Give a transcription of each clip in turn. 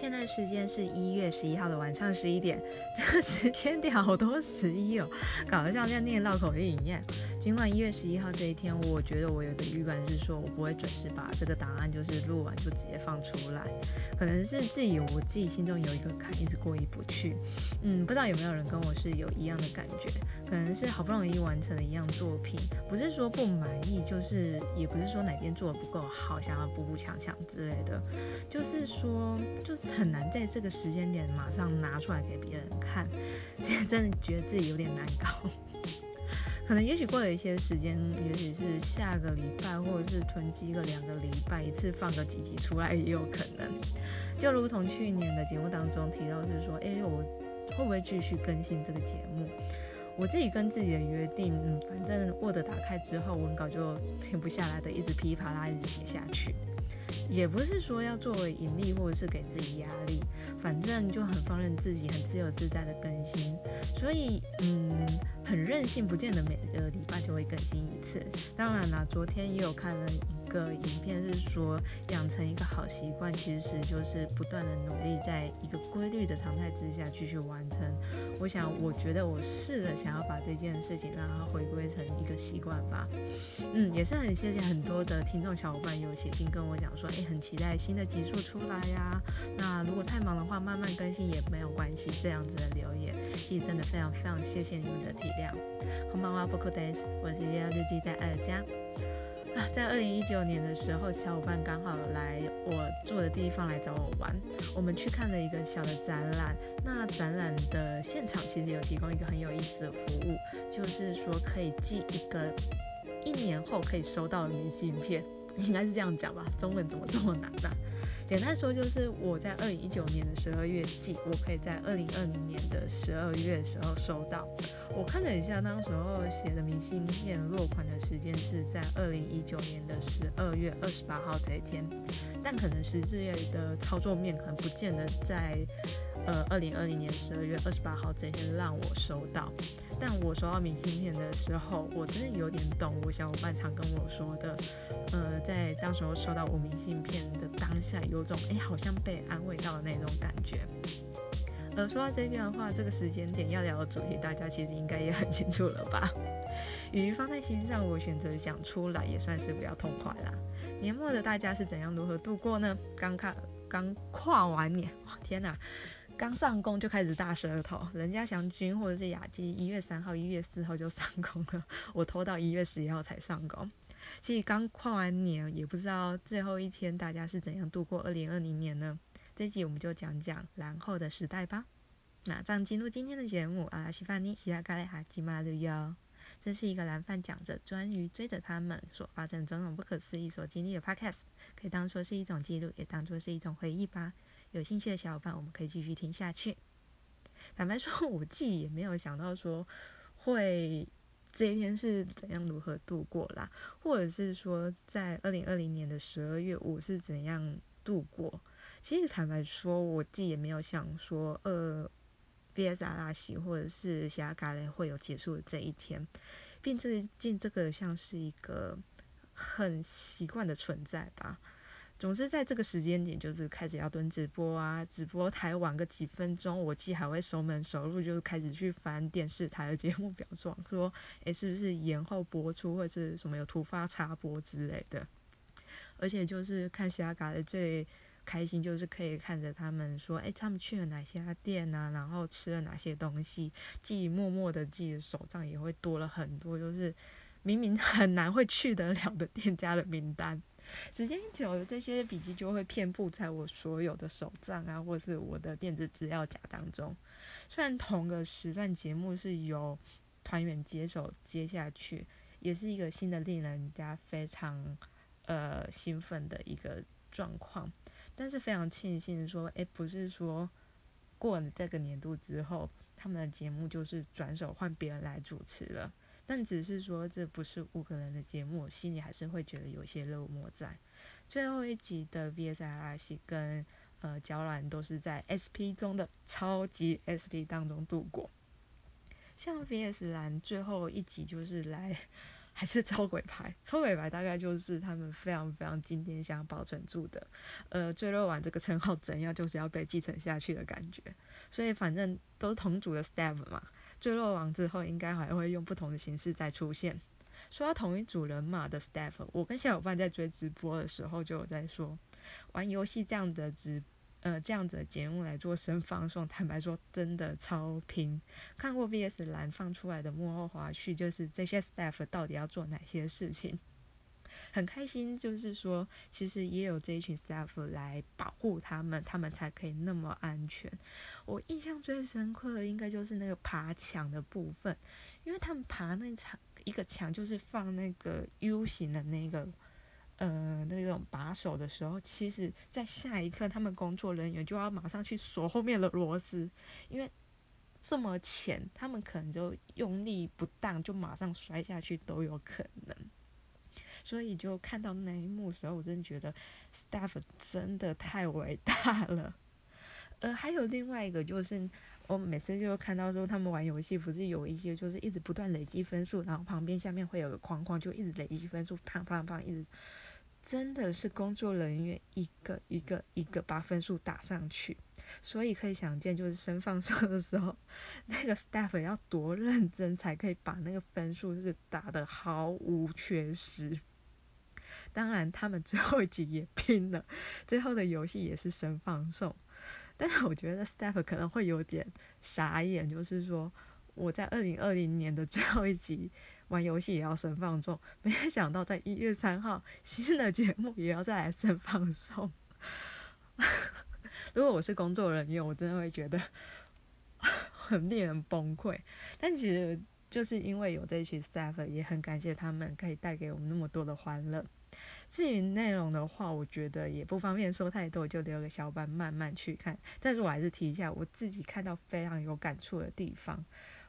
现在时间是一月十一号的晚上十一点，这个时间点好多十一哦，搞得像在念绕口令一样。尽管一月十一号这一天，我觉得我有个预感是说，我不会准时把这个答案就是录完就直接放出来，可能是自己我自己心中有一个坎一直过意不去。嗯，不知道有没有人跟我是有一样的感觉？可能是好不容易完成了一样作品，不是说不满意，就是也不是说哪边做的不够好，想要补补强强之类的，就是说就是很难在这个时间点马上拿出来给别人看，真的觉得自己有点难搞。可能也许过了一些时间，也许是下个礼拜，或者是囤积个两个礼拜，一次放个几集出来也有可能。就如同去年的节目当中提到，是说，哎，我会不会继续更新这个节目？我自己跟自己的约定，嗯，反正 Word 打开之后，文稿就停不下来的，一直噼里啪啦一直写下去。也不是说要作为盈利，或者是给自己压力，反正就很放任自己，很自由自在的更新。所以，嗯，很任性，不见得每个礼拜就会更新一次。当然啦，昨天也有看了。个影片是说，养成一个好习惯，其实就是不断的努力，在一个规律的常态之下继续完成。我想，我觉得我试着想要把这件事情让它回归成一个习惯吧。嗯，也是很谢谢很多的听众小伙伴有写信跟我讲说，哎，很期待新的集数出来呀。那如果太忙的话，慢慢更新也没有关系。这样子的留言，其实真的非常非常谢谢你们的体谅。红包哇，Book Days，我是月日记在二家。啊，在二零一九年的时候，小伙伴刚好来我住的地方来找我玩，我们去看了一个小的展览。那展览的现场其实有提供一个很有意思的服务，就是说可以寄一个一年后可以收到的明信片，应该是这样讲吧？中文怎么这么难呢？简单说就是我在二零一九年的十二月寄，我可以在二零二零年的十二月时候收到。我看了一下，当时候写的明信片落款的时间是在二零一九年的十二月二十八号这一天，但可能十字月的操作面可能不见得在。呃，二零二零年十二月二十八号这天让我收到，但我收到明信片的时候，我真的有点懂我小伙伴常跟我说的，呃，在当时候收到我明信片的当下，有种哎好像被安慰到的那种感觉。呃，说到这边的话，这个时间点要聊的主题，大家其实应该也很清楚了吧？语放在心上，我选择讲出来，也算是比较痛快啦。年末的大家是怎样如何度过呢？刚看刚跨完年，哇天哪！刚上工就开始大舌头，人家祥君或者是雅基一月三号、一月四号就上工了，我拖到一月十一号才上工。其实刚跨完年，也不知道最后一天大家是怎样度过二零二零年呢？这集我们就讲讲然后的时代吧。那这样进入今天的节目啊，西范尼西亚卡雷哈吉马旅游，这是一个蓝饭讲着专于追着他们所发生种种不可思议所经历的 podcast，可以当做是一种记录，也当做是一种回忆吧。有兴趣的小伙伴，我们可以继续听下去。坦白说，我自己也没有想到说会这一天是怎样如何度过啦，或者是说在二零二零年的十二月我是怎样度过。其实坦白说，我自己也没有想说，呃，B S R 拉西或者是霞嘎雷会有结束的这一天，并最近这个像是一个很习惯的存在吧。总是在这个时间点，就是开始要蹲直播啊，直播台晚个几分钟，我既还会熟门熟路，就是开始去翻电视台的节目表，状，说，诶，是不是延后播出，或者是什么有突发插播之类的。而且就是看西雅嘎的最开心，就是可以看着他们说，诶，他们去了哪些店啊，然后吃了哪些东西，自己默默的自己的手账也会多了很多，就是明明很难会去得了的店家的名单。时间久了，这些笔记就会遍布在我所有的手账啊，或者是我的电子资料夹当中。虽然同个时段节目是由团员接手接下去，也是一个新的令人家非常呃兴奋的一个状况，但是非常庆幸说，诶，不是说过了这个年度之后，他们的节目就是转手换别人来主持了。但只是说这不是五个人的节目，心里还是会觉得有些落寞在。最后一集的 VS 阿西跟呃娇兰都是在 SP 中的超级 SP 当中度过。像 VS 蓝最后一集就是来还是抽鬼牌？抽鬼牌大概就是他们非常非常今天，想保存住的。呃，最落王这个称号怎样，就是要被继承下去的感觉。所以反正都是同组的 staff 嘛，坠落王之后应该还会用不同的形式再出现。说到同一组人马的 staff，我跟小伙伴在追直播的时候就有在说，玩游戏这样的直。呃，这样的节目来做声放送，坦白说真的超拼。看过 VS 蓝放出来的幕后花絮，就是这些 staff 到底要做哪些事情，很开心。就是说，其实也有这一群 staff 来保护他们，他们才可以那么安全。我印象最深刻的应该就是那个爬墙的部分，因为他们爬那墙一个墙，就是放那个 U 型的那个。呃，那种把手的时候，其实在下一刻，他们工作人员就要马上去锁后面的螺丝，因为这么浅，他们可能就用力不当，就马上摔下去都有可能。所以就看到那一幕的时候，我真的觉得 staff 真的太伟大了。呃，还有另外一个就是，我每次就看到说他们玩游戏，不是有一些就是一直不断累积分数，然后旁边下面会有个框框，就一直累积分数，砰砰砰，一直。真的是工作人员一个一个一个把分数打上去，所以可以想见，就是升放送的时候，那个 staff 要多认真才可以把那个分数是打的毫无缺失。当然，他们最后一集也拼了，最后的游戏也是升放送，但是我觉得 staff 可能会有点傻眼，就是说我在二零二零年的最后一集。玩游戏也要升放送，没想到在一月三号新的节目也要再来升放送。如果我是工作人员，我真的会觉得 很令人崩溃。但其实就是因为有这一群 staff，也很感谢他们可以带给我们那么多的欢乐。至于内容的话，我觉得也不方便说太多，就留给小班慢慢去看。但是我还是提一下我自己看到非常有感触的地方。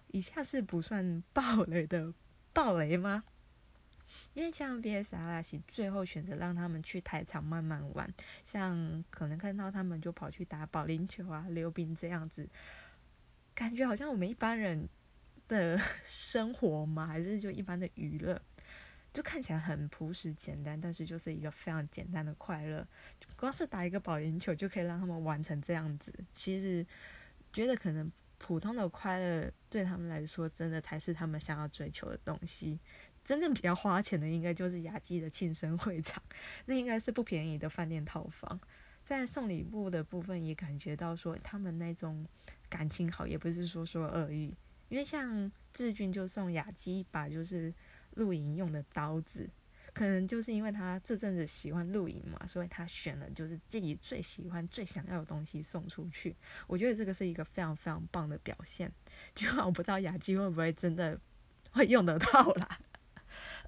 以下是不算 暴雷的。暴雷吗？因为像 B.S. 阿拉西最后选择让他们去台场慢慢玩，像可能看到他们就跑去打保龄球啊、溜冰这样子，感觉好像我们一般人的 生活嘛，还是就一般的娱乐，就看起来很朴实简单，但是就是一个非常简单的快乐。光是打一个保龄球就可以让他们玩成这样子，其实觉得可能。普通的快乐对他们来说，真的才是他们想要追求的东西。真正比较花钱的，应该就是雅基的庆生会场，那应该是不便宜的饭店套房。在送礼物的部分，也感觉到说他们那种感情好，也不是说说恶意。因为像志俊就送雅基一把就是露营用的刀子。可能就是因为他这阵子喜欢露营嘛，所以他选了就是自己最喜欢、最想要的东西送出去。我觉得这个是一个非常非常棒的表现。就我不知道雅基会不会真的会用得到啦。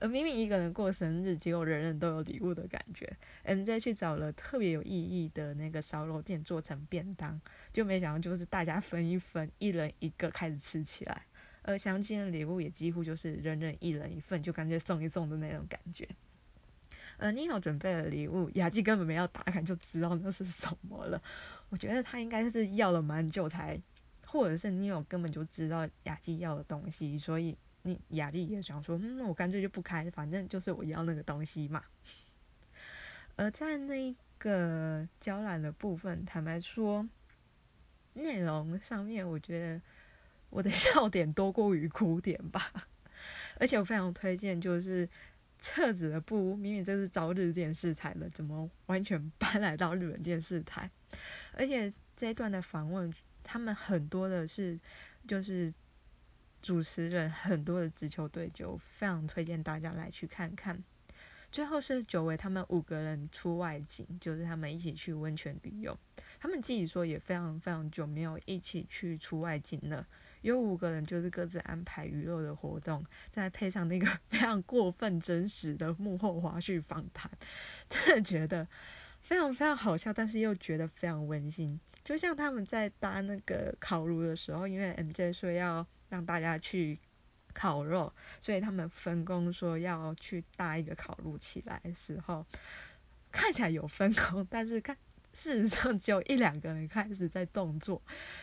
而明明一个人过生日，结果人人都有礼物的感觉。M J 去找了特别有意义的那个烧肉店做成便当，就没想到就是大家分一分，一人一个开始吃起来。而相亲的礼物也几乎就是人人一人一份，就感觉送一送的那种感觉。而 Nino 准备的礼物，雅纪根本没有打开就知道那是什么了。我觉得他应该是要了蛮久才，或者是 Nino 根本就知道雅纪要的东西，所以你雅丽也想说，嗯，我干脆就不开，反正就是我要那个东西嘛。而在那个交览的部分，坦白说，内容上面我觉得。我的 笑点多过于哭点吧，而且我非常推荐，就是册子的部，明明这是朝日电视台的，怎么完全搬来到日本电视台？而且这一段的访问，他们很多的是就是主持人很多的直球对决，非常推荐大家来去看看。最后是久违他们五个人出外景，就是他们一起去温泉旅游。他们自己说也非常非常久没有一起去出外景了。有五个人就是各自安排娱乐的活动，再配上那个 非常过分真实的幕后花絮访谈，真的觉得非常非常好笑，但是又觉得非常温馨。就像他们在搭那个烤炉的时候，因为 MJ 说要让大家去烤肉，所以他们分工说要去搭一个烤炉起来的时候，看起来有分工，但是看。事实上，只有一两个人开始在动作，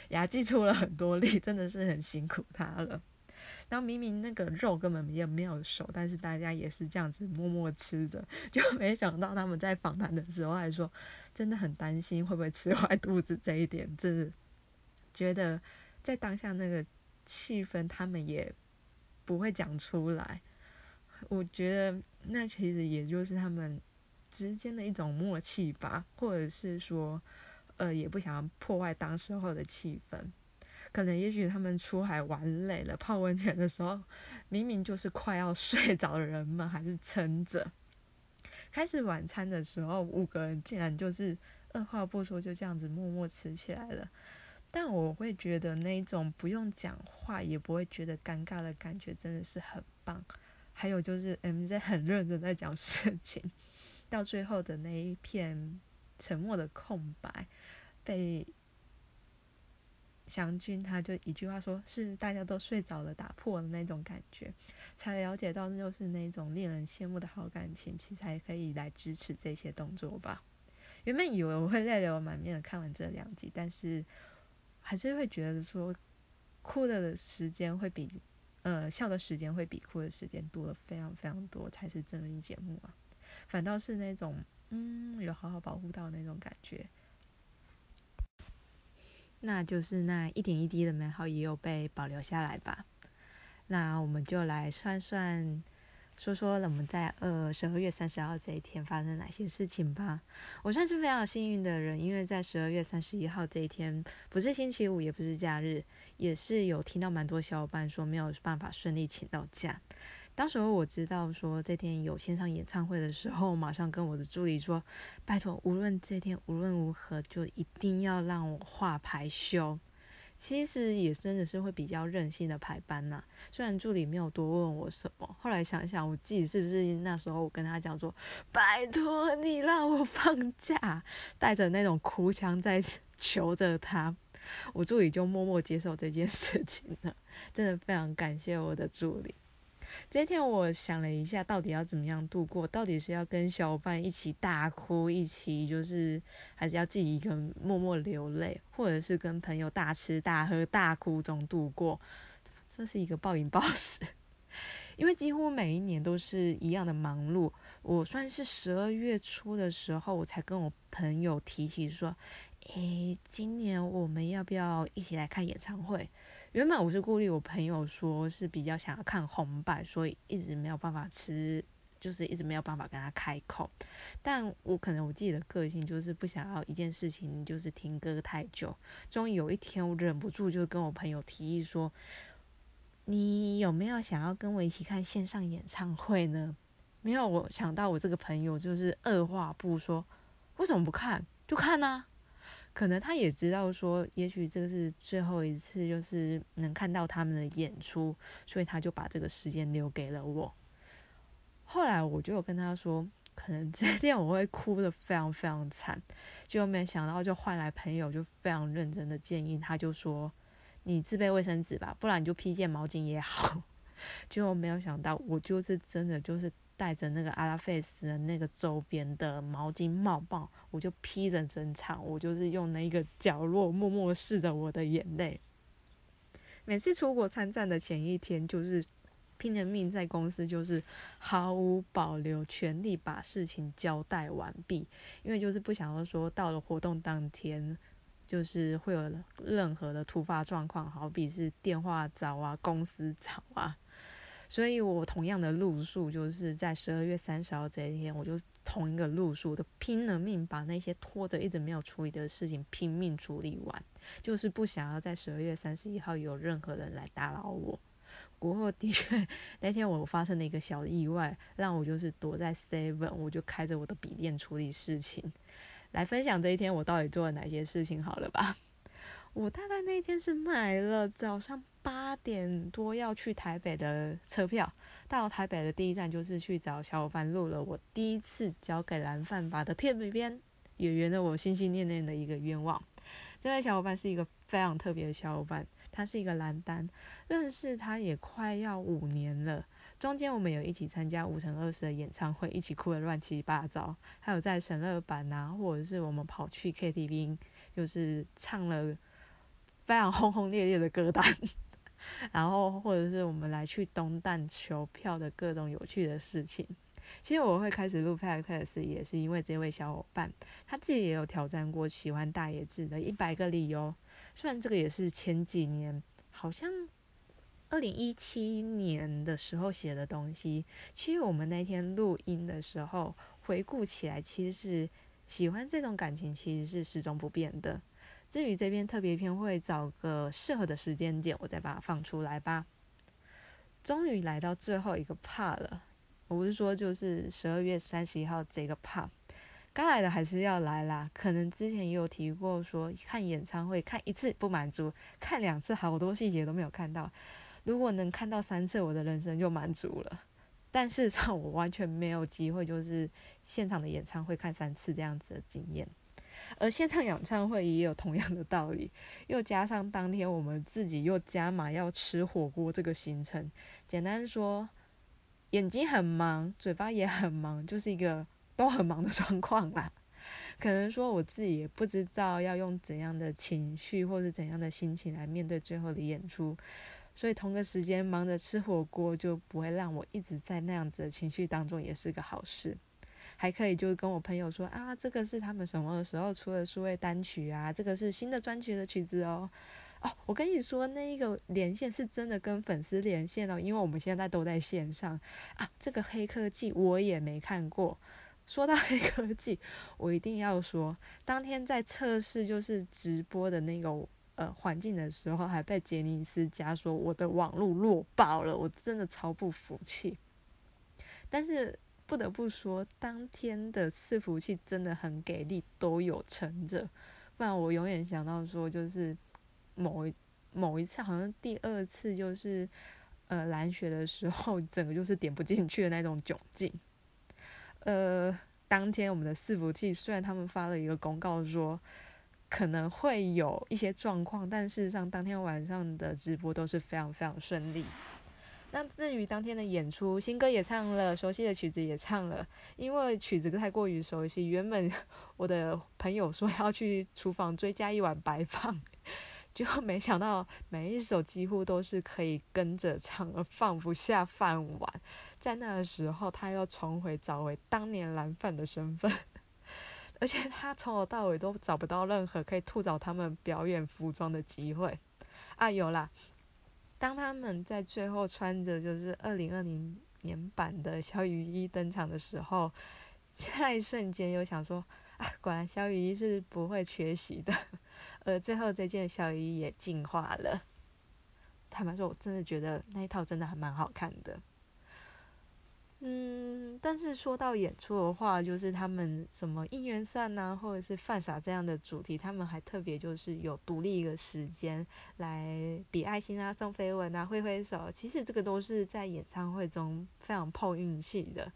雅纪出了很多力，真的是很辛苦他了。然后明明那个肉根本也没有熟，但是大家也是这样子默默吃着，就没想到他们在访谈的时候还说，真的很担心会不会吃坏肚子这一点，真的觉得在当下那个气氛，他们也不会讲出来。我觉得那其实也就是他们之间的一种默契吧，或者是说，呃，也不想要破坏当时候的气氛。可能也许他们出海玩累了，泡温泉的时候，明明就是快要睡着的人们，还是撑着。开始晚餐的时候，五个人竟然就是二话不说就这样子默默吃起来了。但我会觉得那种不用讲话也不会觉得尴尬的感觉真的是很棒。还有就是 M Z 很认真在讲事情，到最后的那一片沉默的空白被。祥君他就一句话说，是大家都睡着了，打破了那种感觉，才了解到那就是那种令人羡慕的好感情，其实才可以来支持这些动作吧。原本以为我会泪流满面的看完这两集，但是还是会觉得说，哭的时间会比呃笑的时间会比哭的时间多了非常非常多，才是真人节目啊。反倒是那种嗯有好好保护到那种感觉。那就是那一点一滴的美好也有被保留下来吧。那我们就来算算，说说我们在二十二月三十号这一天发生哪些事情吧。我算是非常幸运的人，因为在十二月三十一号这一天不是星期五，也不是假日，也是有听到蛮多小伙伴说没有办法顺利请到假。当时候我知道说这天有线上演唱会的时候，马上跟我的助理说：“拜托，无论这天无论如何，就一定要让我画排休。”其实也真的是会比较任性的排班呐。虽然助理没有多问我什么，后来想想，我自己是不是那时候我跟他讲说：“拜托你让我放假”，带着那种哭腔在 求着他，我助理就默默接受这件事情了。真的非常感谢我的助理。今天，我想了一下，到底要怎么样度过？到底是要跟小伙伴一起大哭，一起就是，还是要自己一个人默默流泪，或者是跟朋友大吃大喝、大哭中度过？这是一个暴饮暴食，因为几乎每一年都是一样的忙碌。我算是十二月初的时候，我才跟我朋友提起说：“诶，今年我们要不要一起来看演唱会？”原本我是顾虑我朋友说是比较想要看红白，所以一直没有办法吃，就是一直没有办法跟他开口。但我可能我自己的个性就是不想要一件事情就是停歌太久。终于有一天，我忍不住就跟我朋友提议说：“你有没有想要跟我一起看线上演唱会呢？”没有，我想到我这个朋友就是二话不说，为什么不看？就看呢。可能他也知道说，也许这是最后一次，就是能看到他们的演出，所以他就把这个时间留给了我。后来我就跟他说，可能这天我会哭的非常非常惨，就没想到就换来朋友就非常认真的建议，他就说你自备卫生纸吧，不然你就披件毛巾也好。结果没有想到，我就是真的就是。带着那个阿拉费斯的那个周边的毛巾帽棒，我就披着整场，我就是用那一个角落默默拭着我的眼泪。每次出国参战的前一天，就是拼了命在公司，就是毫无保留、全力把事情交代完毕，因为就是不想要说到了活动当天，就是会有任何的突发状况，好比是电话找啊、公司找啊。所以我同样的路数，就是在十二月三十号这一天，我就同一个路数的拼了命把那些拖着一直没有处理的事情拼命处理完，就是不想要在十二月三十一号有任何人来打扰我。过后的确那天我发生了一个小意外，让我就是躲在 seven，我就开着我的笔电处理事情，来分享这一天我到底做了哪些事情好了吧。我大概那一天是买了早上八点多要去台北的车票，到台北的第一站就是去找小伙伴录了我第一次交给蓝饭吧的片尾片，也圆了我心心念念的一个愿望。这位小伙伴是一个非常特别的小伙伴，他是一个蓝单，认识他也快要五年了。中间我们有一起参加五乘二十的演唱会，一起哭得乱七八糟，还有在神乐版啊，或者是我们跑去 KTV，就是唱了。非常轰轰烈烈的歌单，然后或者是我们来去东蛋求票的各种有趣的事情。其实我会开始录 podcast 也是因为这位小伙伴，他自己也有挑战过喜欢大野智的一百个理由。虽然这个也是前几年，好像二零一七年的时候写的东西。其实我们那天录音的时候回顾起来，其实是喜欢这种感情其实是始终不变的。至于这边特别篇会找个适合的时间点，我再把它放出来吧。终于来到最后一个 part 了。我不是说就是十二月三十一号这个怕，该来的还是要来啦。可能之前也有提过，说看演唱会看一次不满足，看两次好多细节都没有看到。如果能看到三次，我的人生就满足了。但事实上，我完全没有机会，就是现场的演唱会看三次这样子的经验。而现场演唱会也有同样的道理，又加上当天我们自己又加码要吃火锅这个行程，简单说。眼睛很忙，嘴巴也很忙，就是一个都很忙的状况啦。可能说我自己也不知道要用怎样的情绪或者怎样的心情来面对最后的演出，所以同个时间忙着吃火锅就不会让我一直在那样子的情绪当中，也是个好事。还可以就是跟我朋友说啊，这个是他们什么时候出的数位单曲啊，这个是新的专辑的曲子哦。哦，我跟你说，那一个连线是真的跟粉丝连线哦，因为我们现在都在线上啊。这个黑科技我也没看过。说到黑科技，我一定要说，当天在测试就是直播的那个呃环境的时候，还被杰尼斯家说我的网络弱爆了，我真的超不服气。但是不得不说，当天的伺服器真的很给力，都有撑着。不然我永远想到说就是。某一某一次，好像第二次就是，呃，蓝雪的时候，整个就是点不进去的那种窘境。呃，当天我们的伺服器虽然他们发了一个公告说可能会有一些状况，但事实上当天晚上的直播都是非常非常顺利。那至于当天的演出，新歌也唱了，熟悉的曲子也唱了，因为曲子太过于熟悉，原本 我的朋友说要去厨房追加一碗白饭。就没想到每一首几乎都是可以跟着唱而放不下饭碗，在那个时候，他又重回找回当年蓝饭的身份，而且他从头到尾都找不到任何可以吐槽他们表演服装的机会。啊，有啦，当他们在最后穿着就是二零二零年版的小雨衣登场的时候，在一瞬间又想说。啊果然小雨衣是不会缺席的，呃，最后这件小雨衣也进化了。坦白说，我真的觉得那一套真的还蛮好看的。嗯，但是说到演出的话，就是他们什么应援扇呐，或者是犯傻这样的主题，他们还特别就是有独立一个时间来比爱心啊、送飞吻啊、挥挥手。其实这个都是在演唱会中非常碰运气的。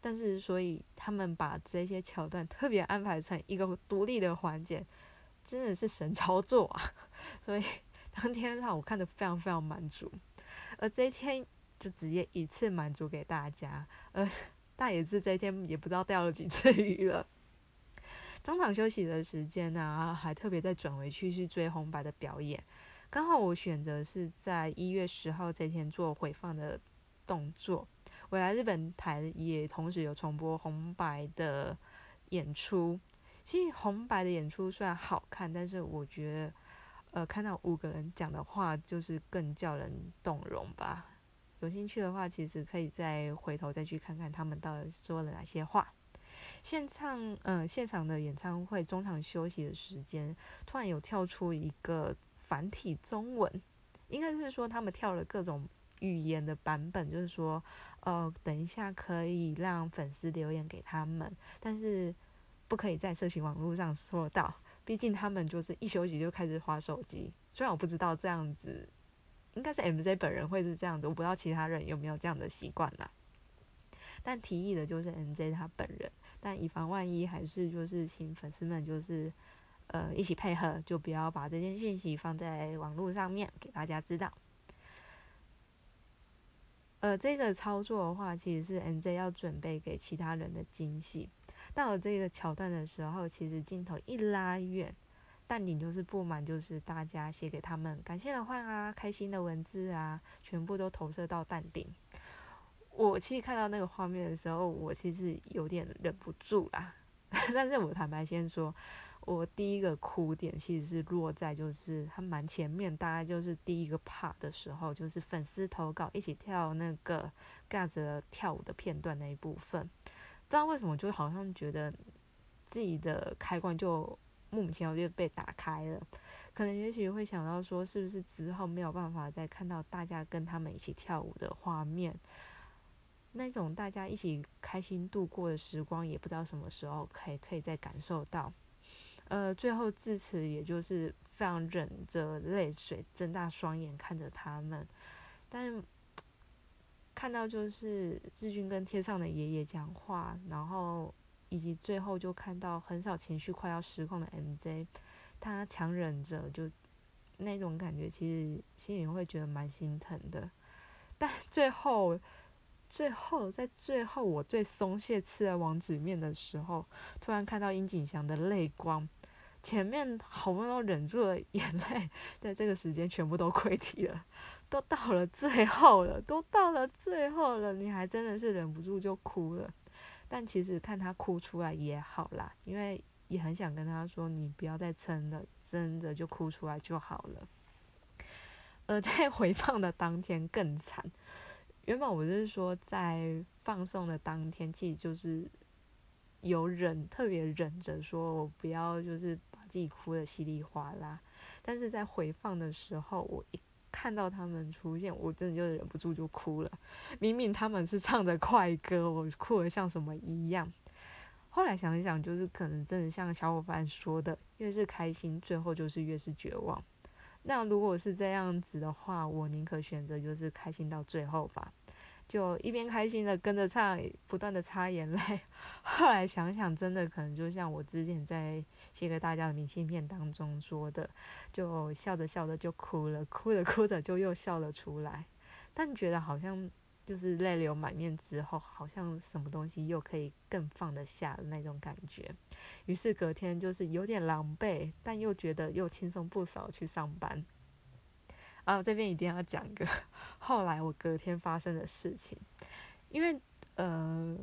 但是，所以他们把这些桥段特别安排成一个独立的环节，真的是神操作啊！所以当天让我看的非常非常满足，而这一天就直接一次满足给大家。而大野智这一天也不知道钓了几次鱼了。中场休息的时间呢，还特别再转回去去追红白的表演。刚好我选择是在一月十号这天做回放的动作。回来日本台也同时有重播红白的演出。其实红白的演出虽然好看，但是我觉得，呃，看到五个人讲的话，就是更叫人动容吧。有兴趣的话，其实可以再回头再去看看他们到底说了哪些话。现场，嗯，现场的演唱会中场休息的时间，突然有跳出一个繁体中文，应该是说他们跳了各种。语言的版本就是说，呃，等一下可以让粉丝留言给他们，但是不可以在社群网络上说到，毕竟他们就是一休息就开始划手机。虽然我不知道这样子，应该是 MJ 本人会是这样子，我不知道其他人有没有这样的习惯啦。但提议的就是 MJ 他本人，但以防万一，还是就是请粉丝们就是呃一起配合，就不要把这件信息放在网络上面给大家知道。呃，这个操作的话，其实是 NJ 要准备给其他人的惊喜。到了这个桥段的时候，其实镜头一拉远，淡顶就是不满就是大家写给他们感谢的话啊，开心的文字啊，全部都投射到淡定。我其实看到那个画面的时候，我其实有点忍不住啦。但是我坦白先说，我第一个哭点其实是落在就是他蛮前面，大概就是第一个 part 的时候，就是粉丝投稿一起跳那个尬着跳舞的片段那一部分。不知道为什么，就好像觉得自己的开关就莫名其妙就被打开了。可能也许会想到说，是不是之后没有办法再看到大家跟他们一起跳舞的画面？那种大家一起开心度过的时光，也不知道什么时候可以可以再感受到。呃，最后至此，也就是非常忍着泪水，睁大双眼看着他们。但看到就是志军跟天上的爷爷讲话，然后以及最后就看到很少情绪快要失控的 MJ，他强忍着，就那种感觉，其实心里会觉得蛮心疼的。但 最后。最后，在最后我最松懈吃了王子面的时候，突然看到殷景祥的泪光，前面好不容易忍住了眼泪，在这个时间全部都溃堤了，都到了最后了，都到了最后了，你还真的是忍不住就哭了。但其实看他哭出来也好啦，因为也很想跟他说，你不要再撑了，真的就哭出来就好了。而在 回放的当天更惨。原本我就是说，在放送的当天，其实就是有忍，特别忍着说，我不要就是把自己哭的稀里哗啦。但是在回放的时候，我一看到他们出现，我真的就忍不住就哭了。明明他们是唱着快歌，我哭的像什么一样。后来想一想，就是可能真的像小伙伴说的，越是开心，最后就是越是绝望。那如果是这样子的话，我宁可选择就是开心到最后吧，就一边开心的跟着唱，不断的擦眼泪。后来想想，真的可能就像我之前在写给大家的明信片当中说的，就笑着笑着就哭了，哭着哭着就又笑了出来，但觉得好像。就是泪流满面之后，好像什么东西又可以更放得下的那种感觉。于是隔天就是有点狼狈，但又觉得又轻松不少去上班。啊，这边一定要讲个后来我隔天发生的事情，因为呃，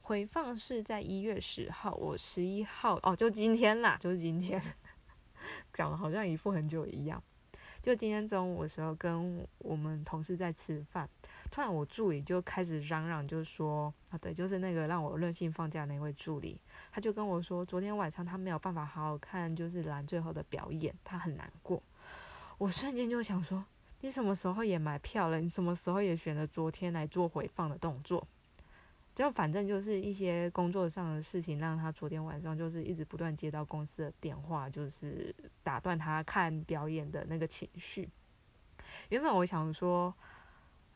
回放是在一月十号，我十一号哦，就今天啦，就是今天，讲的好像一副很久一样。就今天中午的时候，跟我们同事在吃饭，突然我助理就开始嚷嚷，就说啊，对，就是那个让我任性放假那位助理，他就跟我说，昨天晚上他没有办法好好看，就是蓝最后的表演，他很难过。我瞬间就想说，你什么时候也买票了？你什么时候也选了昨天来做回放的动作？就反正就是一些工作上的事情，让他昨天晚上就是一直不断接到公司的电话，就是打断他看表演的那个情绪。原本我想说，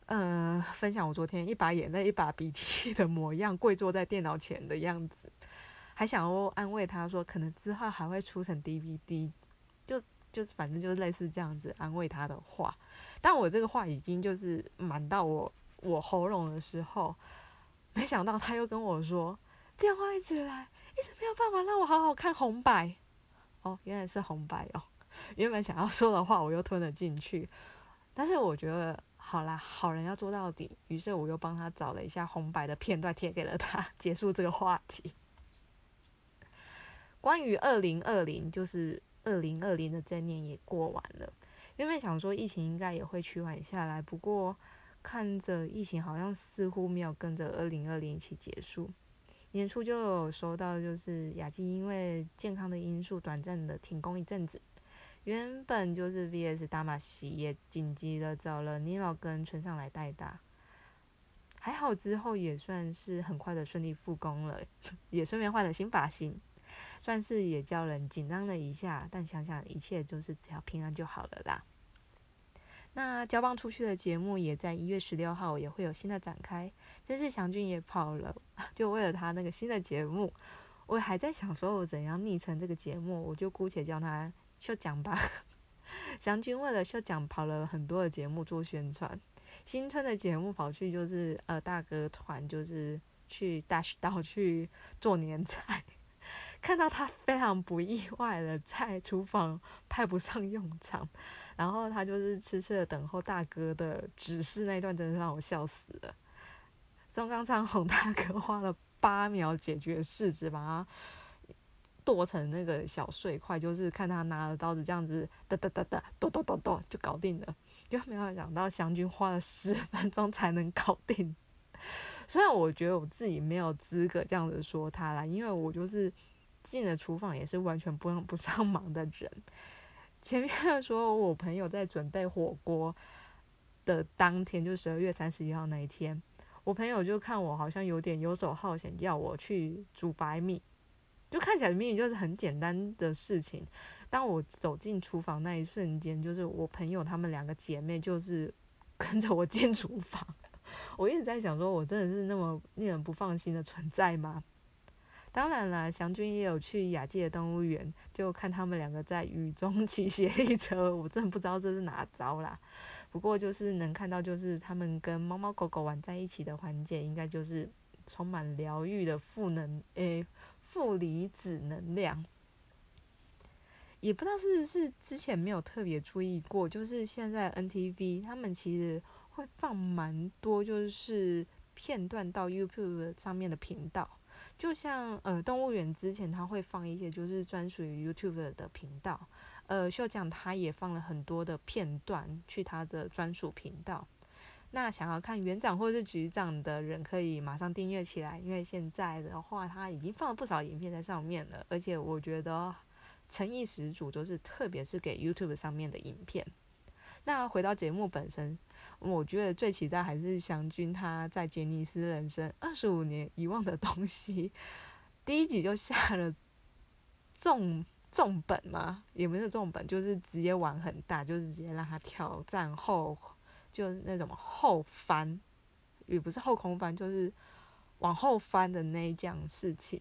呃，分享我昨天一把眼泪一把鼻涕的模样，跪坐在电脑前的样子，还想要安慰他说，可能之后还会出成 DVD，就就反正就是类似这样子安慰他的话。但我这个话已经就是满到我我喉咙的时候。没想到他又跟我说，电话一直来，一直没有办法让我好好看红白。哦，原来是红白哦。原本想要说的话，我又吞了进去。但是我觉得，好啦，好人要做到底。于是我又帮他找了一下红白的片段，贴给了他，结束这个话题。关于二零二零，就是二零二零的这年也过完了。原本想说疫情应该也会趋缓下来，不过。看着疫情好像似乎没有跟着二零二零一起结束，年初就有收到，就是雅基因为健康的因素短暂的停工一阵子。原本就是 VS 大马西也紧急的找了尼老跟村上来代打，还好之后也算是很快的顺利复工了，也顺便换了新发型，算是也叫人紧张了一下，但想想一切就是只要平安就好了啦。那交棒出去的节目也在一月十六号也会有新的展开。这次祥俊也跑了，就为了他那个新的节目，我还在想说我怎样昵称这个节目，我就姑且叫他秀奖吧。祥俊为了秀奖跑了很多的节目做宣传，新春的节目跑去就是呃大哥团就是去大 到去做年菜，看到他非常不意外的在厨房派不上用场，然后他就是痴痴的等候大哥的指示那一段，真的让我笑死了。中钢昌宏大哥花了八秒解决事，只把它剁成那个小碎块，就是看他拿着刀子这样子哒哒哒哒剁剁剁剁就搞定了。就没有想到祥军花了十分钟才能搞定。虽然我觉得我自己没有资格这样子说他啦，因为我就是进了厨房也是完全不用不上忙的人。前面 说我朋友在准备火锅的当天，就十二月三十一号那一天。我朋友就看我好像有点游手好闲，要我去煮白米，就看起来明明就是很简单的事情。当我走进厨房那一瞬间，就是我朋友她们两个姐妹就是跟着我进厨房。我一直在想，说我真的是那么令人不放心的存在吗？当然了，祥君也有去雅界动物园，就看他们两个在雨中 骑斜力车，我真的不知道这是哪招啦。不过就是能看到，就是他们跟猫猫狗狗玩在一起的环节，应该就是充满疗愈的负能诶负离子能量。也不知道是不是之前没有特别注意过，就是现在 NTV 他们其实会放蛮多就是片段到 YouTube 上面的频道，就像呃动物园之前他会放一些就是专属于 YouTube 的频道。呃，秀讲他也放了很多的片段去他的专属频道。那想要看园长或是局长的人，可以马上订阅起来，因为现在的话他已经放了不少影片在上面了，而且我觉得诚意十足，就是特别是给 YouTube 上面的影片。那回到节目本身，我觉得最期待还是祥君他在杰尼斯人生二十五年遗忘的东西，第一集就下了重。重本嘛？也不是重本，就是直接玩很大，就是直接让他挑战后，就是那种后翻，也不是后空翻，就是往后翻的那一件事情。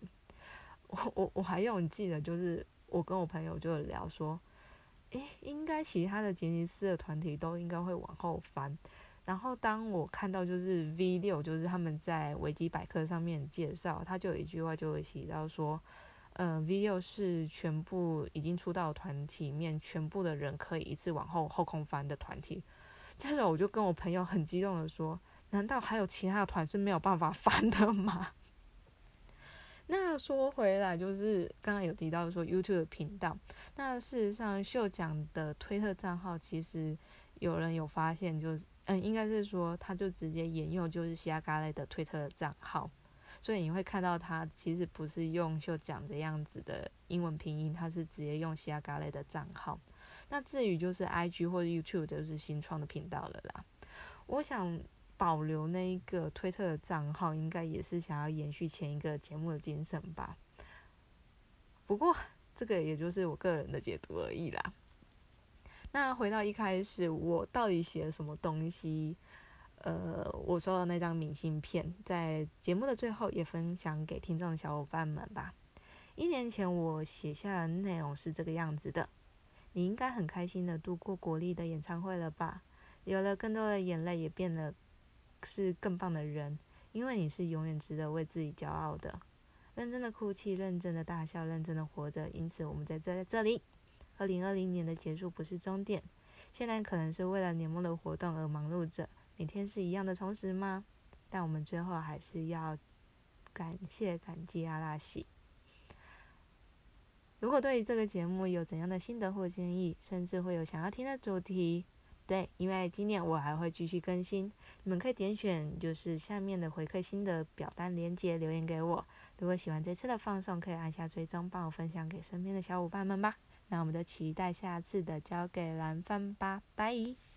我我我还有记得，就是我跟我朋友就聊说，诶，应该其他的杰尼斯的团体都应该会往后翻。然后当我看到就是 V 六，就是他们在维基百科上面介绍，他就有一句话就会提到说。嗯，V 六是全部已经出道团体里面全部的人可以一次往后后空翻的团体。这时候我就跟我朋友很激动的说：“难道还有其他的团是没有办法翻的吗？”那说回来，就是刚刚有提到说 YouTube 频道，那事实上秀奖的推特账号其实有人有发现，就是嗯，应该是说他就直接沿用就是西亚嘎类的推特账号。所以你会看到他其实不是用秀讲这样子的英文拼音，他是直接用西亚嘎类的账号。那至于就是 I G 或者 YouTube 就是新创的频道了啦。我想保留那一个推特的账号，应该也是想要延续前一个节目的精神吧。不过这个也就是我个人的解读而已啦。那回到一开始，我到底写了什么东西？呃，我收到那张明信片，在节目的最后也分享给听众小伙伴们吧。一年前我写下的内容是这个样子的：你应该很开心的度过国立的演唱会了吧？有了更多的眼泪，也变得是更棒的人，因为你是永远值得为自己骄傲的。认真的哭泣，认真的大笑，认真的活着。因此，我们在这在这里。二零二零年的结束不是终点，现在可能是为了年末的活动而忙碌着。每天是一样的充实吗？但我们最后还是要感谢、感激阿拉西。如果对于这个节目有怎样的心得或建议，甚至会有想要听的主题，对，因为今年我还会继续更新，你们可以点选就是下面的回馈新的表单链接留言给我。如果喜欢这次的放送，可以按下追踪，帮我分享给身边的小伙伴们吧。那我们就期待下次的交给蓝帆吧，拜。